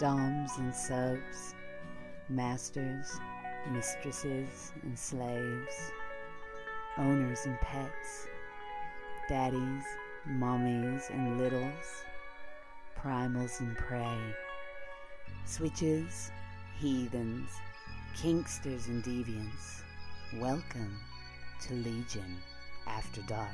doms and subs, masters, mistresses and slaves, owners and pets, daddies, mommies and littles, primals and prey, switches, heathens, kinksters and deviants. Welcome to Legion After Dark.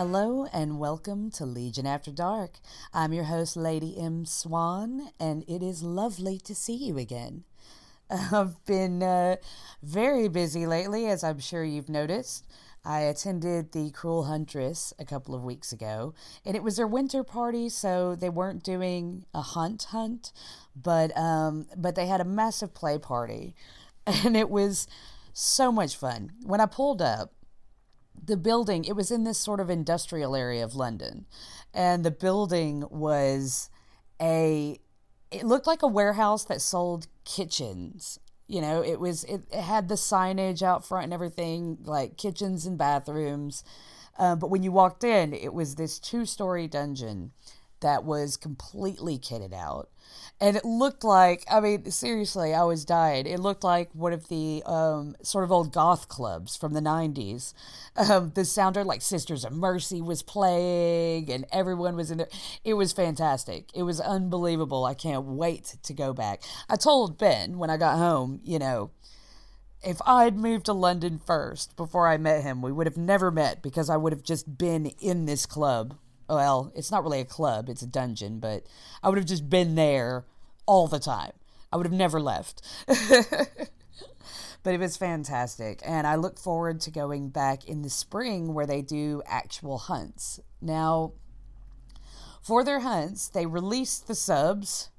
Hello and welcome to Legion After Dark. I'm your host, Lady M. Swan, and it is lovely to see you again. I've been uh, very busy lately, as I'm sure you've noticed. I attended the Cruel Huntress a couple of weeks ago, and it was their winter party, so they weren't doing a hunt hunt, but um, but they had a massive play party, and it was so much fun. When I pulled up, the building it was in this sort of industrial area of london. And the building was a it looked like a warehouse that sold kitchens. You know it was it, it had the signage out front and everything like kitchens and bathrooms. Uh, but when you walked in it was this two story dungeon that was completely kitted out. And it looked like i mean seriously i was dying. It looked like one of the um, sort of old goth clubs from the 90s um, the sounded like sisters of mercy was playing and everyone was in there. It was fantastic. It was unbelievable. I can't wait to go back. I told ben when i got home you know if I'd moved to London first before I met him, we would have never met because I would have just been in this club well, it's not really a club, it's a dungeon, but I would have just been there all the time. I would have never left. but it was fantastic. And I look forward to going back in the spring where they do actual hunts. Now, for their hunts, they release the subs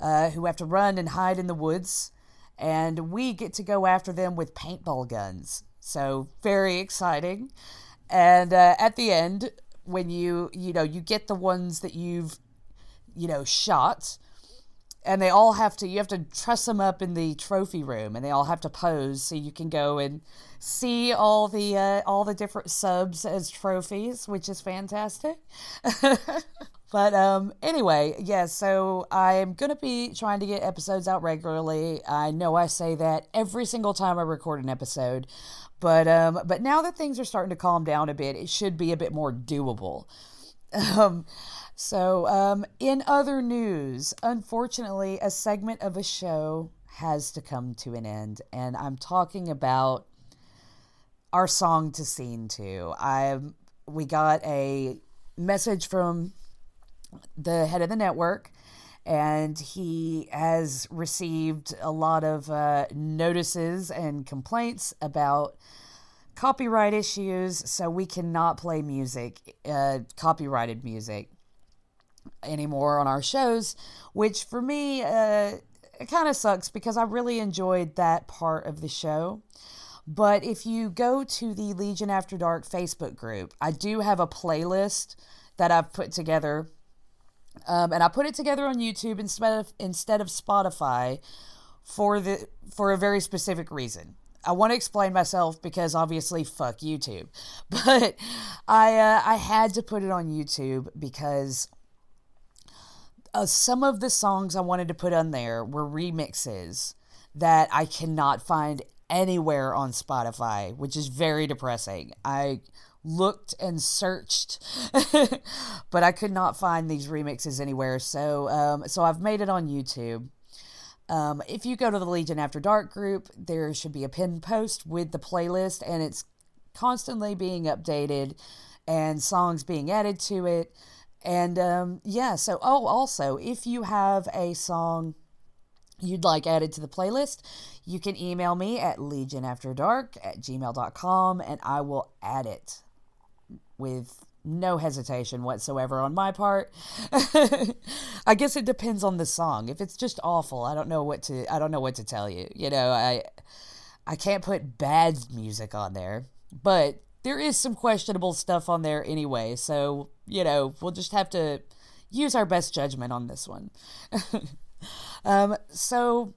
uh, who have to run and hide in the woods, and we get to go after them with paintball guns. So, very exciting. And uh, at the end, when you you know you get the ones that you've you know shot and they all have to you have to truss them up in the trophy room and they all have to pose so you can go and see all the uh, all the different subs as trophies which is fantastic. But um anyway yeah, so i'm gonna be trying to get episodes out regularly. I know i say that every single time i record an episode but um, but now that things are starting to calm down a bit, it should be a bit more doable. Um, so um, in other news, unfortunately, a segment of a show has to come to an end, and I'm talking about our song to scene to. I we got a message from the head of the network and he has received a lot of uh, notices and complaints about copyright issues, so we cannot play music, uh, copyrighted music, anymore on our shows, which for me, uh, it kind of sucks because I really enjoyed that part of the show. But if you go to the Legion After Dark Facebook group, I do have a playlist that I've put together um, and I put it together on YouTube instead of instead of Spotify for the for a very specific reason. I want to explain myself because obviously fuck YouTube, but I uh, I had to put it on YouTube because uh, some of the songs I wanted to put on there were remixes that I cannot find anywhere on Spotify, which is very depressing. I looked and searched, but I could not find these remixes anywhere. So, um, so I've made it on YouTube. Um, if you go to the Legion After Dark group, there should be a pinned post with the playlist, and it's constantly being updated and songs being added to it. And um, yeah, so oh, also, if you have a song you'd like added to the playlist, you can email me at legionafterdark at gmail.com and I will add it with no hesitation whatsoever on my part. I guess it depends on the song. If it's just awful, I don't know what to I don't know what to tell you. You know, I I can't put bad music on there, but there is some questionable stuff on there anyway. So, you know, we'll just have to use our best judgment on this one. um, so,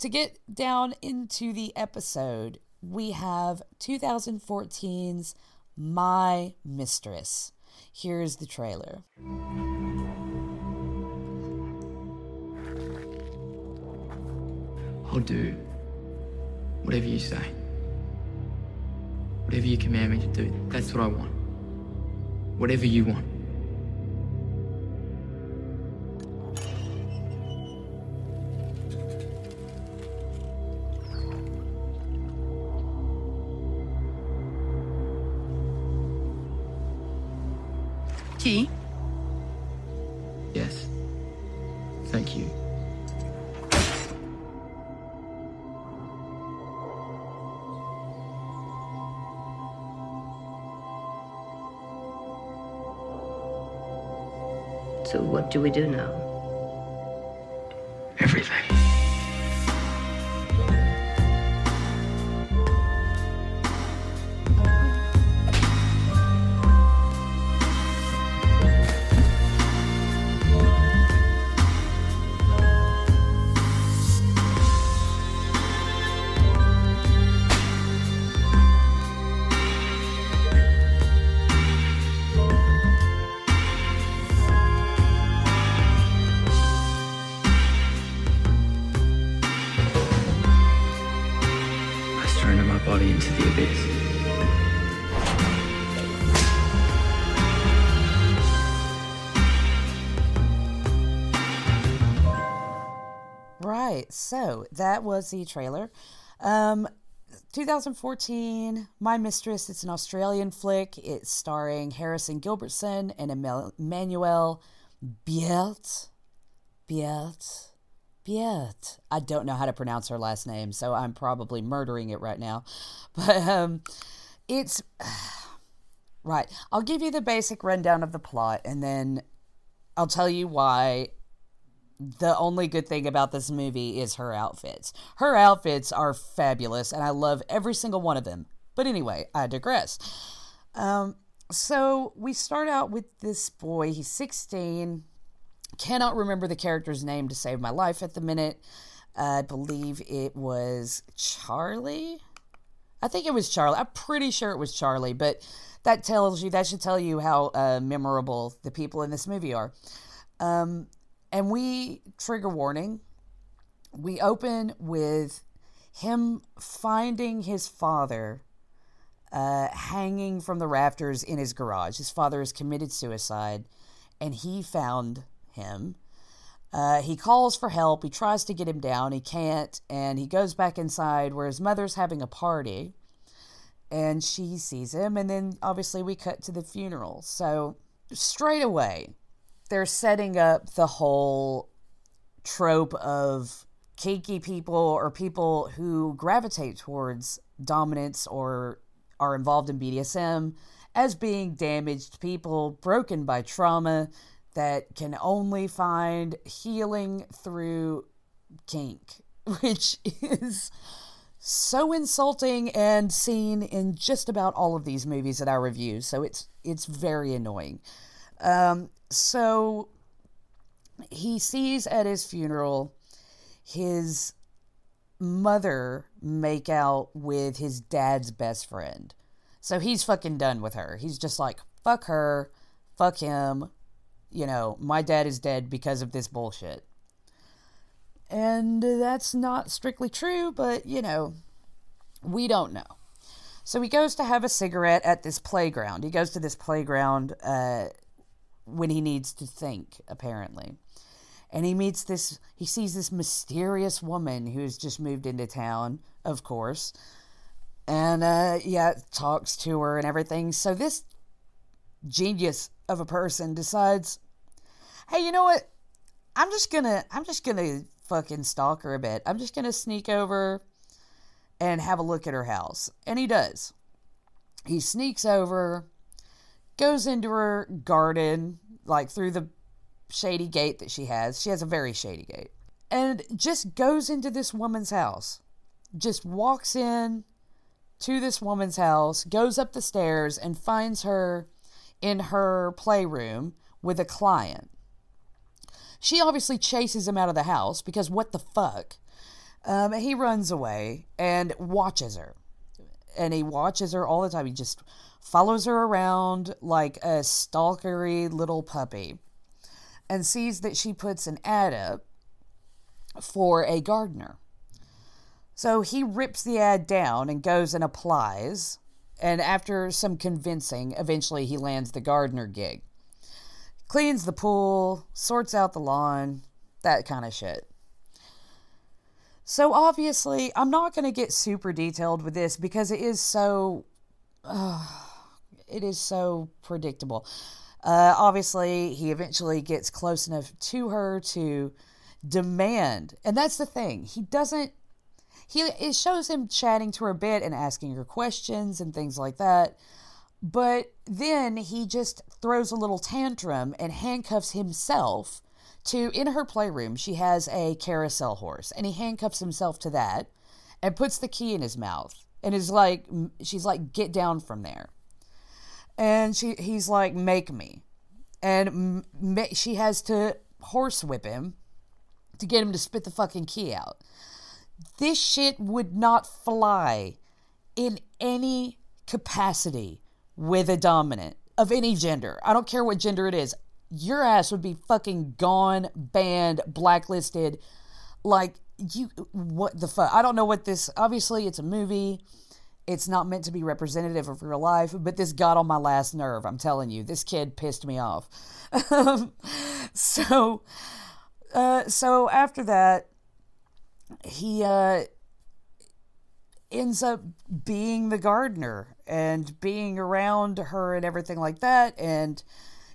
to get down into the episode, we have 2014's My Mistress. Here's the trailer. I'll do whatever you say. Whatever you command me to do, that's what I want. Whatever you want. Tea? Yes. Thank you. So what do we do now? Everything. Body into the abyss. Right. So that was the trailer. Um, 2014, My Mistress. It's an Australian flick. It's starring Harrison Gilbertson and Emmanuelle Bielt. Bielt. Bielt. I don't know how to pronounce her last name, so I'm probably murdering it right now. But um, it's. Right. I'll give you the basic rundown of the plot, and then I'll tell you why the only good thing about this movie is her outfits. Her outfits are fabulous, and I love every single one of them. But anyway, I digress. Um, so we start out with this boy. He's 16. Cannot remember the character's name to save my life at the minute. I believe it was Charlie. I think it was Charlie. I'm pretty sure it was Charlie, but that tells you, that should tell you how uh, memorable the people in this movie are. Um, and we, trigger warning, we open with him finding his father uh, hanging from the rafters in his garage. His father has committed suicide, and he found him. Uh, he calls for help. He tries to get him down. He can't. And he goes back inside where his mother's having a party. And she sees him. And then obviously we cut to the funeral. So straight away, they're setting up the whole trope of kinky people or people who gravitate towards dominance or are involved in BDSM as being damaged people broken by trauma that can only find healing through kink, which is so insulting and seen in just about all of these movies that I review. So it's it's very annoying. Um, so he sees at his funeral his mother make out with his dad's best friend. So he's fucking done with her. He's just like, fuck her, fuck him. You know, my dad is dead because of this bullshit. And that's not strictly true, but you know, we don't know. So he goes to have a cigarette at this playground. He goes to this playground uh, when he needs to think, apparently. And he meets this, he sees this mysterious woman who's just moved into town, of course. And, uh, yeah, talks to her and everything. So this genius of a person decides, hey, you know what? I'm just gonna, I'm just gonna fucking stalk her a bit. I'm just gonna sneak over and have a look at her house. And he does. He sneaks over, goes into her garden, like through the shady gate that she has. She has a very shady gate. And just goes into this woman's house. just walks in to this woman's house, goes up the stairs, and finds her in her playroom with a client. She obviously chases him out of the house because what the fuck? Um, he runs away and watches her. And he watches her all the time. He just follows her around like a stalkery little puppy and sees that she puts an ad up for a gardener. So he rips the ad down and goes and applies. And after some convincing, eventually he lands the gardener gig. Cleans the pool, sorts out the lawn, that kind of shit. So obviously, I'm not going to get super detailed with this because it is so. Uh, it is so predictable. Uh, obviously, he eventually gets close enough to her to demand, and that's the thing. He doesn't. He it shows him chatting to her a bit and asking her questions and things like that. But then he just throws a little tantrum and handcuffs himself to in her playroom. She has a carousel horse, and he handcuffs himself to that and puts the key in his mouth and is like, she's like, get down from there and she he's like make me and she has to horsewhip him to get him to spit the fucking key out this shit would not fly in any capacity with a dominant of any gender. I don't care what gender it is. Your ass would be fucking gone banned blacklisted. Like you what the fuck? I don't know what this obviously it's a movie. It's not meant to be representative of real life, but this got on my last nerve. I'm telling you, this kid pissed me off. so, uh, so after that, he uh, ends up being the gardener and being around her and everything like that. And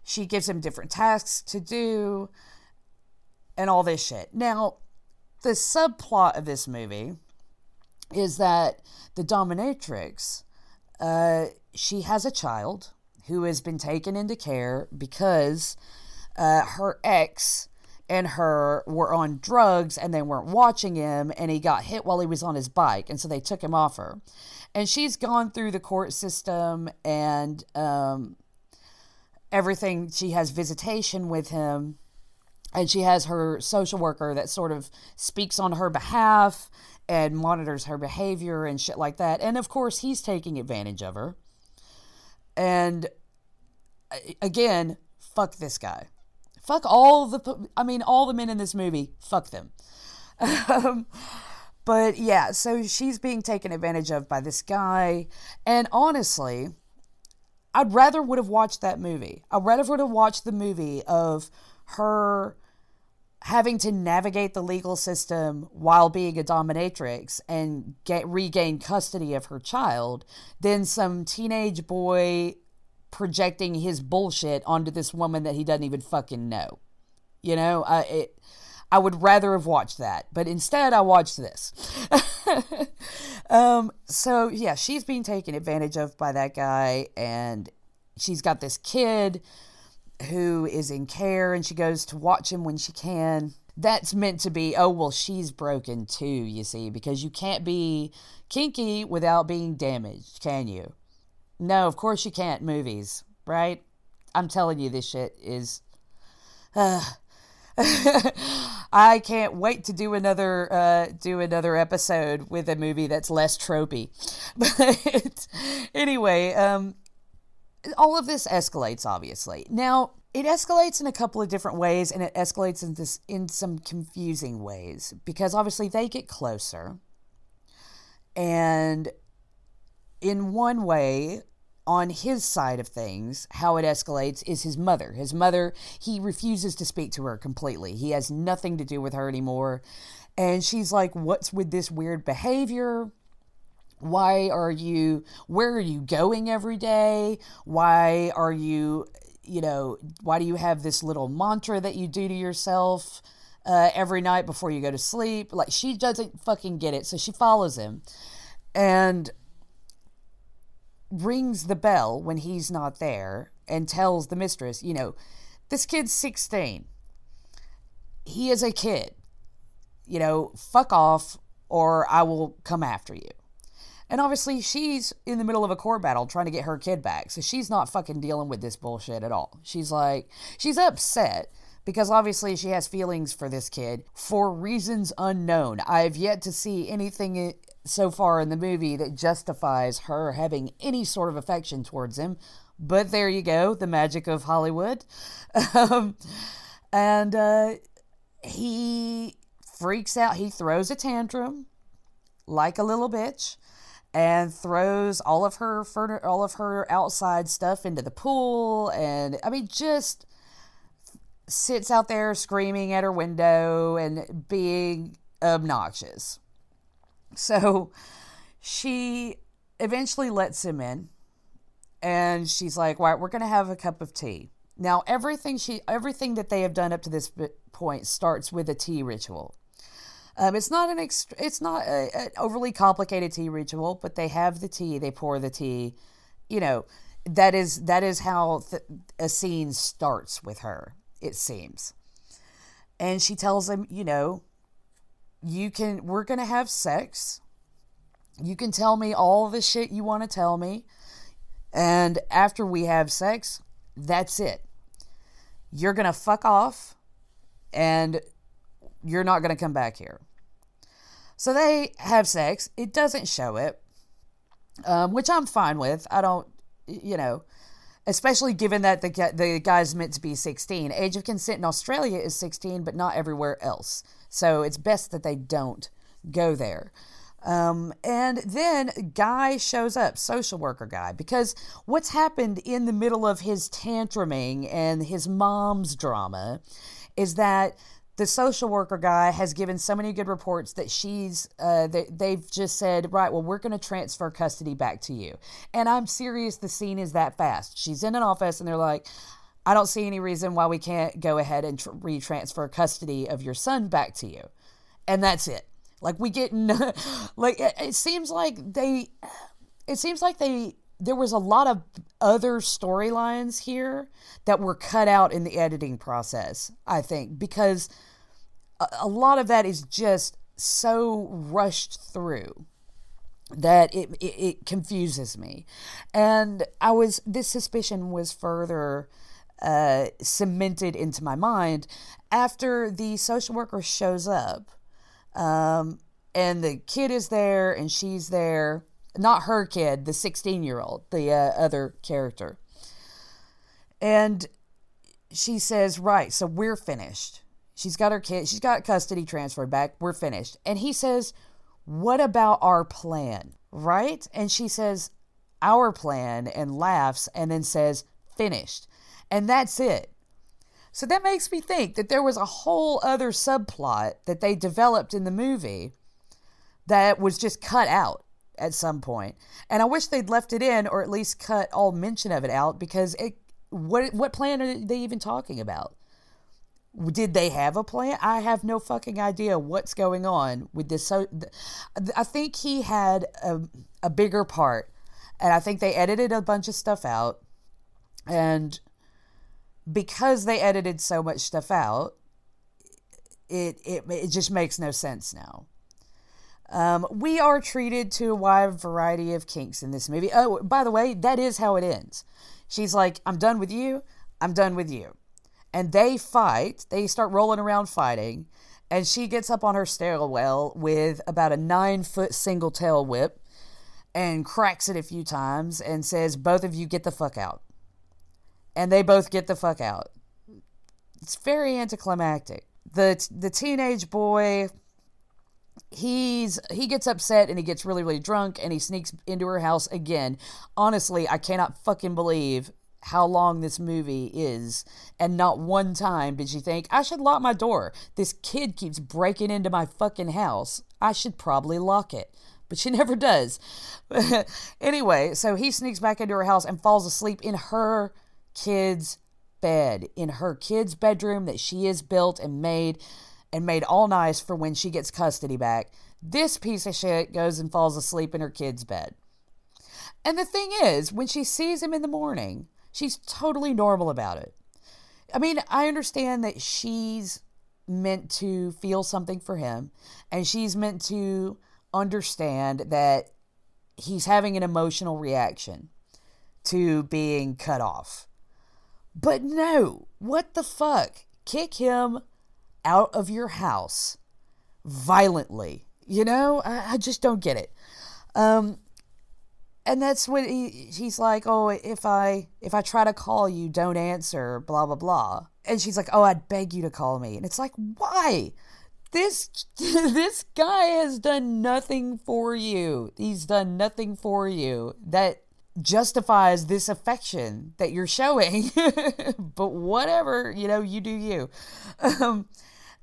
she gives him different tasks to do and all this shit. Now, the subplot of this movie is that the dominatrix, uh, she has a child who has been taken into care because uh, her ex and her were on drugs and they weren't watching him and he got hit while he was on his bike and so they took him off her and she's gone through the court system and um, everything she has visitation with him and she has her social worker that sort of speaks on her behalf and monitors her behavior and shit like that. And of course, he's taking advantage of her. And again, fuck this guy. Fuck all the, I mean, all the men in this movie, fuck them. um, but yeah, so she's being taken advantage of by this guy. And honestly, I'd rather would have watched that movie. I'd rather would have watched the movie of her having to navigate the legal system while being a dominatrix and get regain custody of her child than some teenage boy projecting his bullshit onto this woman that he doesn't even fucking know. You know, I it, I would rather have watched that, but instead I watched this. um, so yeah, she's being taken advantage of by that guy, and she's got this kid who is in care and she goes to watch him when she can. That's meant to be, oh, well, she's broken too, you see, because you can't be kinky without being damaged, can you? No, of course you can't, movies, right? I'm telling you, this shit is. Uh, I can't wait to do another uh, do another episode with a movie that's less tropey. But anyway, um, all of this escalates obviously. Now, it escalates in a couple of different ways and it escalates in this in some confusing ways because obviously they get closer. And in one way, on his side of things, how it escalates is his mother. His mother, he refuses to speak to her completely. He has nothing to do with her anymore. And she's like, What's with this weird behavior? Why are you, where are you going every day? Why are you, you know, why do you have this little mantra that you do to yourself uh, every night before you go to sleep? Like, she doesn't fucking get it. So she follows him and rings the bell when he's not there and tells the mistress, you know, this kid's 16. He is a kid. You know, fuck off or I will come after you. And obviously, she's in the middle of a court battle trying to get her kid back. So she's not fucking dealing with this bullshit at all. She's like, she's upset because obviously she has feelings for this kid for reasons unknown. I have yet to see anything so far in the movie that justifies her having any sort of affection towards him. But there you go, the magic of Hollywood. Um, and uh, he freaks out. He throws a tantrum like a little bitch and throws all of her furniture, all of her outside stuff into the pool and I mean just sits out there screaming at her window and being obnoxious. So she eventually lets him in and she's like, "Right, we're going to have a cup of tea." Now, everything she everything that they have done up to this point starts with a tea ritual. Um, it's not an ext- it's not an overly complicated tea ritual, but they have the tea, they pour the tea. You know, that is that is how th- a scene starts with her. It seems, and she tells him, you know, you can we're gonna have sex. You can tell me all the shit you want to tell me, and after we have sex, that's it. You're gonna fuck off, and you're not gonna come back here. So they have sex. It doesn't show it, um, which I'm fine with. I don't, you know, especially given that the the guy's meant to be 16. Age of consent in Australia is 16, but not everywhere else. So it's best that they don't go there. Um, and then guy shows up, social worker guy, because what's happened in the middle of his tantruming and his mom's drama is that the social worker guy has given so many good reports that she's uh, they, they've just said right well we're going to transfer custody back to you. And i'm serious the scene is that fast. She's in an office and they're like i don't see any reason why we can't go ahead and tr- retransfer custody of your son back to you. And that's it. Like we get no, like it, it seems like they it seems like they there was a lot of other storylines here that were cut out in the editing process i think because a lot of that is just so rushed through that it, it, it, confuses me. And I was, this suspicion was further uh, cemented into my mind after the social worker shows up um, and the kid is there and she's there. Not her kid, the 16 year old, the uh, other character. And she says, Right, so we're finished. She's got her kid, she's got custody transferred back. We're finished. And he says, What about our plan? Right? And she says, Our plan, and laughs, and then says, Finished. And that's it. So that makes me think that there was a whole other subplot that they developed in the movie that was just cut out at some point. And I wish they'd left it in or at least cut all mention of it out because it what what plan are they even talking about? Did they have a plan? I have no fucking idea what's going on with this. So, I think he had a, a bigger part, and I think they edited a bunch of stuff out. And because they edited so much stuff out, it it it just makes no sense now. Um, we are treated to a wide variety of kinks in this movie. Oh, by the way, that is how it ends. She's like, "I'm done with you. I'm done with you." and they fight. They start rolling around fighting, and she gets up on her stairwell with about a nine foot single tail whip and cracks it a few times and says, Both of you get the fuck out. And they both get the fuck out. It's very anticlimactic. The, the teenage boy he's he gets upset and he gets really really drunk and he sneaks into her house again honestly i cannot fucking believe how long this movie is, and not one time did she think, I should lock my door. This kid keeps breaking into my fucking house. I should probably lock it. But she never does. anyway, so he sneaks back into her house and falls asleep in her kid's bed, in her kid's bedroom that she has built and made and made all nice for when she gets custody back. This piece of shit goes and falls asleep in her kid's bed. And the thing is, when she sees him in the morning, She's totally normal about it. I mean, I understand that she's meant to feel something for him, and she's meant to understand that he's having an emotional reaction to being cut off. But no, what the fuck? Kick him out of your house violently. You know, I, I just don't get it. Um, and that's when he, he's like, "Oh, if I if I try to call you, don't answer." Blah blah blah. And she's like, "Oh, I'd beg you to call me." And it's like, why? This this guy has done nothing for you. He's done nothing for you that justifies this affection that you're showing. but whatever, you know, you do you. Um,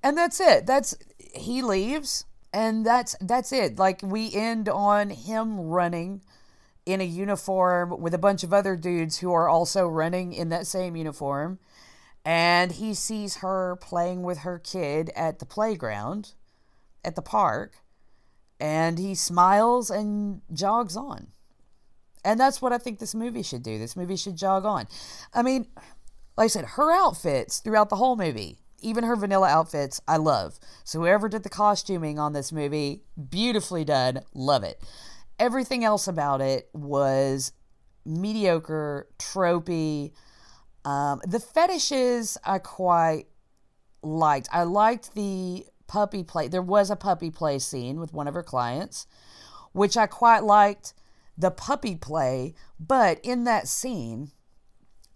and that's it. That's he leaves and that's that's it. Like we end on him running in a uniform with a bunch of other dudes who are also running in that same uniform. And he sees her playing with her kid at the playground at the park. And he smiles and jogs on. And that's what I think this movie should do. This movie should jog on. I mean, like I said, her outfits throughout the whole movie, even her vanilla outfits, I love. So whoever did the costuming on this movie, beautifully done. Love it. Everything else about it was mediocre, tropey. Um, the fetishes I quite liked. I liked the puppy play. There was a puppy play scene with one of her clients, which I quite liked the puppy play. But in that scene,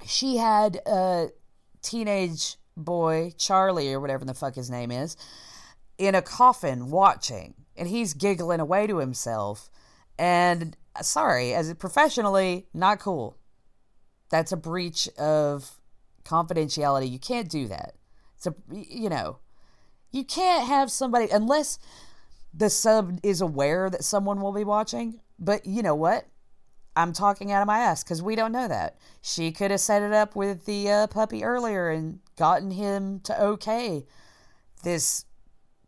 she had a teenage boy, Charlie or whatever the fuck his name is, in a coffin watching, and he's giggling away to himself. And uh, sorry, as professionally, not cool. That's a breach of confidentiality. You can't do that. It's a, you know, you can't have somebody, unless the sub is aware that someone will be watching. But you know what? I'm talking out of my ass because we don't know that. She could have set it up with the uh, puppy earlier and gotten him to okay. This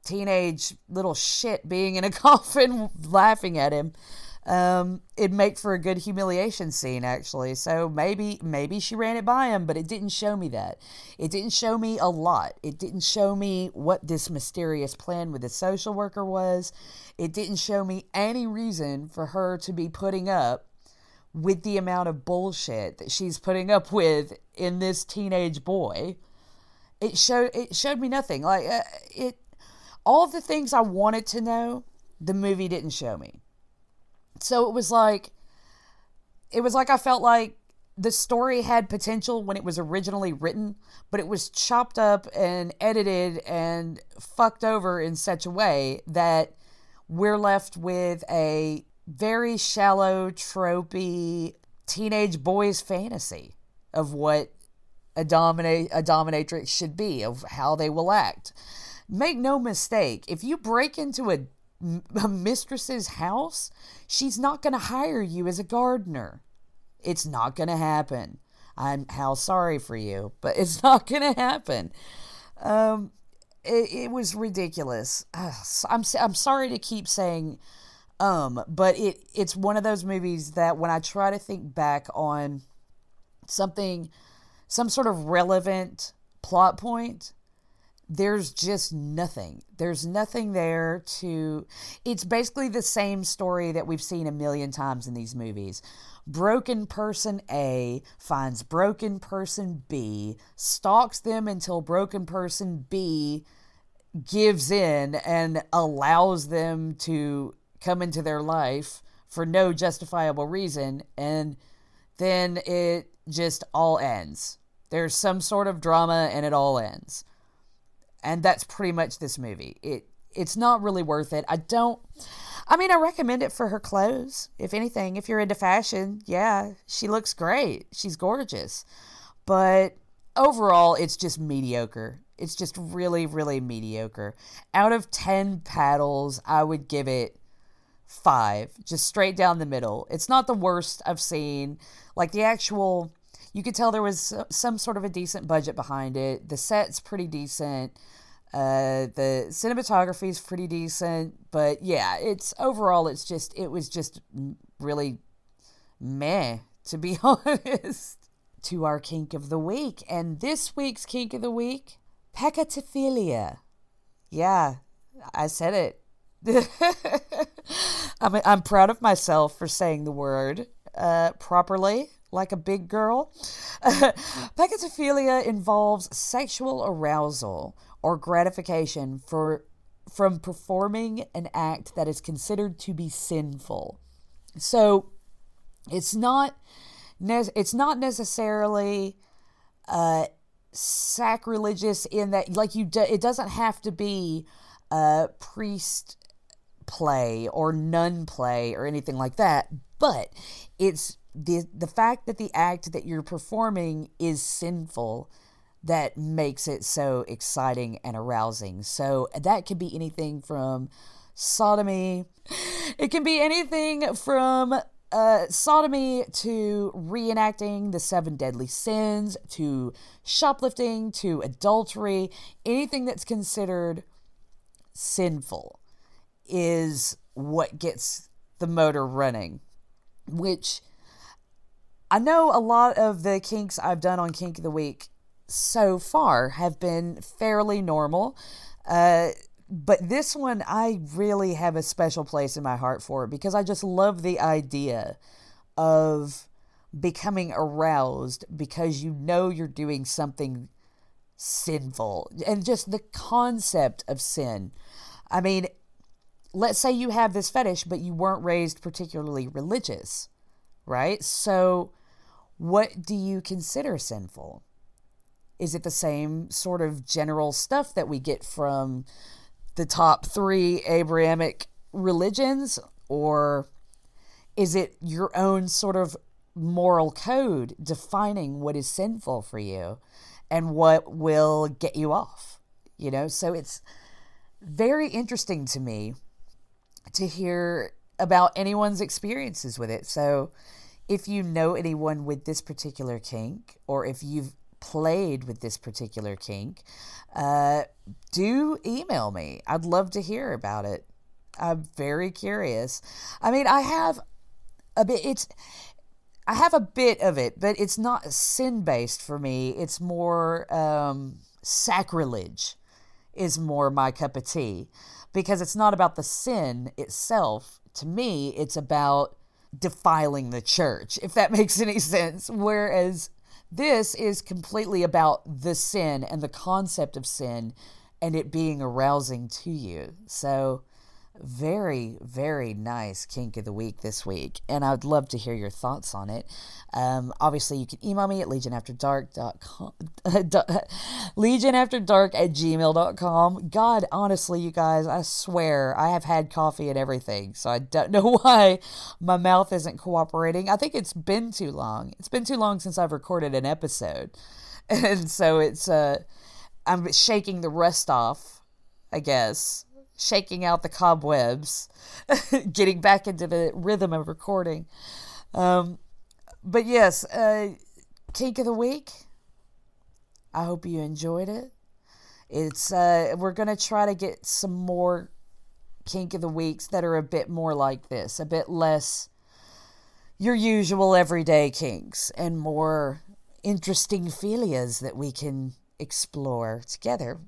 teenage little shit being in a coffin laughing at him um, it'd make for a good humiliation scene actually. So maybe maybe she ran it by him but it didn't show me that. It didn't show me a lot. It didn't show me what this mysterious plan with the social worker was. It didn't show me any reason for her to be putting up with the amount of bullshit that she's putting up with in this teenage boy it showed it showed me nothing. Like uh, it all the things i wanted to know the movie didn't show me. So it was like it was like I felt like the story had potential when it was originally written, but it was chopped up and edited and fucked over in such a way that we're left with a very shallow, tropey teenage boy's fantasy of what a dominate a dominatrix should be, of how they will act. Make no mistake, if you break into a a mistress's house, she's not going to hire you as a gardener. It's not going to happen. I'm how sorry for you, but it's not going to happen. Um, it, it was ridiculous. I'm I'm sorry to keep saying um, but it it's one of those movies that when I try to think back on something, some sort of relevant plot point, there's just nothing. There's nothing there to. It's basically the same story that we've seen a million times in these movies. Broken person A finds broken person B, stalks them until broken person B gives in and allows them to come into their life for no justifiable reason. And then it just all ends. There's some sort of drama and it all ends and that's pretty much this movie. It it's not really worth it. I don't. I mean, I recommend it for her clothes. If anything, if you're into fashion, yeah, she looks great. She's gorgeous. But overall, it's just mediocre. It's just really, really mediocre. Out of 10 paddles, I would give it five, just straight down the middle. It's not the worst I've seen. Like the actual, you could tell there was some sort of a decent budget behind it. The set's pretty decent. Uh, the cinematography is pretty decent, but yeah, it's overall, it's just, it was just really meh, to be honest. to our kink of the week. And this week's kink of the week, peccatophilia. Yeah, I said it. I'm, I'm proud of myself for saying the word uh, properly, like a big girl. Peccatophilia involves sexual arousal or gratification for from performing an act that is considered to be sinful. So it's not it's not necessarily uh, sacrilegious in that like you do, it doesn't have to be uh, priest play or nun play or anything like that but it's the the fact that the act that you're performing is sinful that makes it so exciting and arousing. So that could be anything from sodomy. It can be anything from uh, sodomy to reenacting the seven deadly sins to shoplifting to adultery. Anything that's considered sinful is what gets the motor running, which I know a lot of the kinks I've done on Kink of the Week so far have been fairly normal. Uh, but this one, I really have a special place in my heart for because I just love the idea of becoming aroused because you know you're doing something sinful and just the concept of sin. I mean, let's say you have this fetish, but you weren't raised particularly religious, right? So, what do you consider sinful? Is it the same sort of general stuff that we get from the top three Abrahamic religions? Or is it your own sort of moral code defining what is sinful for you and what will get you off? You know, so it's very interesting to me to hear about anyone's experiences with it. So, if you know anyone with this particular kink, or if you've played with this particular kink, uh, do email me. I'd love to hear about it. I'm very curious. I mean, I have a bit, it's, I have a bit of it, but it's not sin based for me. It's more um, sacrilege, is more my cup of tea because it's not about the sin itself. To me, it's about defiling the church, if that makes any sense. Whereas this is completely about the sin and the concept of sin and it being arousing to you. So, very, very nice kink of the week this week. And I'd love to hear your thoughts on it. Um, obviously, you can email me at legionafterdark.com, legionafterdark at gmail.com. God, honestly, you guys, I swear I have had coffee and everything. So I don't know why my mouth isn't cooperating. I think it's been too long. It's been too long since I've recorded an episode. And so it's, uh, I'm shaking the rust off, I guess shaking out the cobwebs, getting back into the rhythm of recording. Um, but yes, uh, kink of the week. I hope you enjoyed it. It's uh, we're gonna try to get some more kink of the weeks that are a bit more like this, a bit less your usual everyday kinks, and more interesting philias that we can explore together.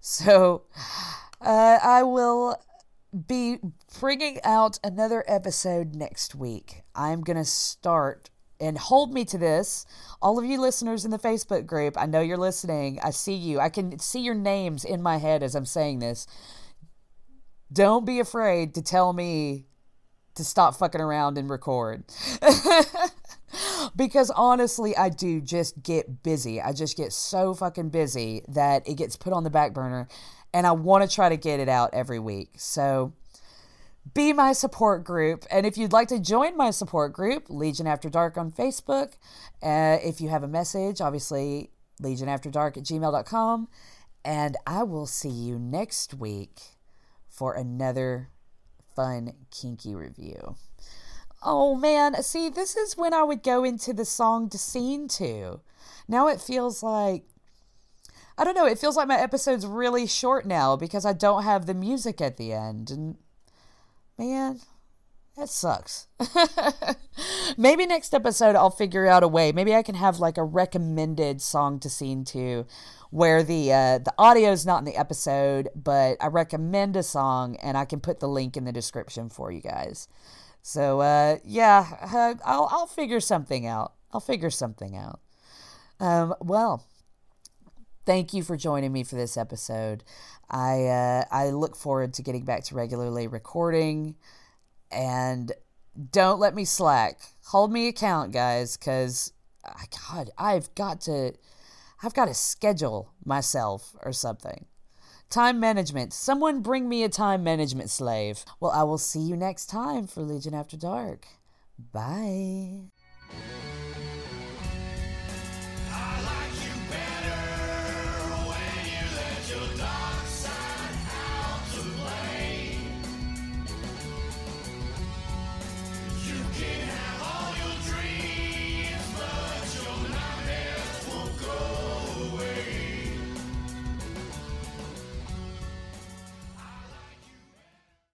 So, uh, I will be bringing out another episode next week. I'm going to start and hold me to this. All of you listeners in the Facebook group, I know you're listening. I see you. I can see your names in my head as I'm saying this. Don't be afraid to tell me to stop fucking around and record. because honestly, I do just get busy. I just get so fucking busy that it gets put on the back burner and I want to try to get it out every week. So be my support group. And if you'd like to join my support group, Legion After Dark on Facebook, uh, if you have a message, obviously, legion legionafterdark at gmail.com. And I will see you next week for another fun, kinky review. Oh man, see, this is when I would go into the song to scene to. Now it feels like I don't know, it feels like my episode's really short now because I don't have the music at the end. And man, that sucks. Maybe next episode I'll figure out a way. Maybe I can have like a recommended song to scene to where the uh, the audio is not in the episode, but I recommend a song, and I can put the link in the description for you guys. So uh, yeah, uh, I'll I'll figure something out. I'll figure something out. Um, well, thank you for joining me for this episode. I uh, I look forward to getting back to regularly recording, and don't let me slack. Hold me account, guys, because God, I've got to I've got to schedule myself or something. Time management. Someone bring me a time management slave. Well, I will see you next time for Legion After Dark. Bye.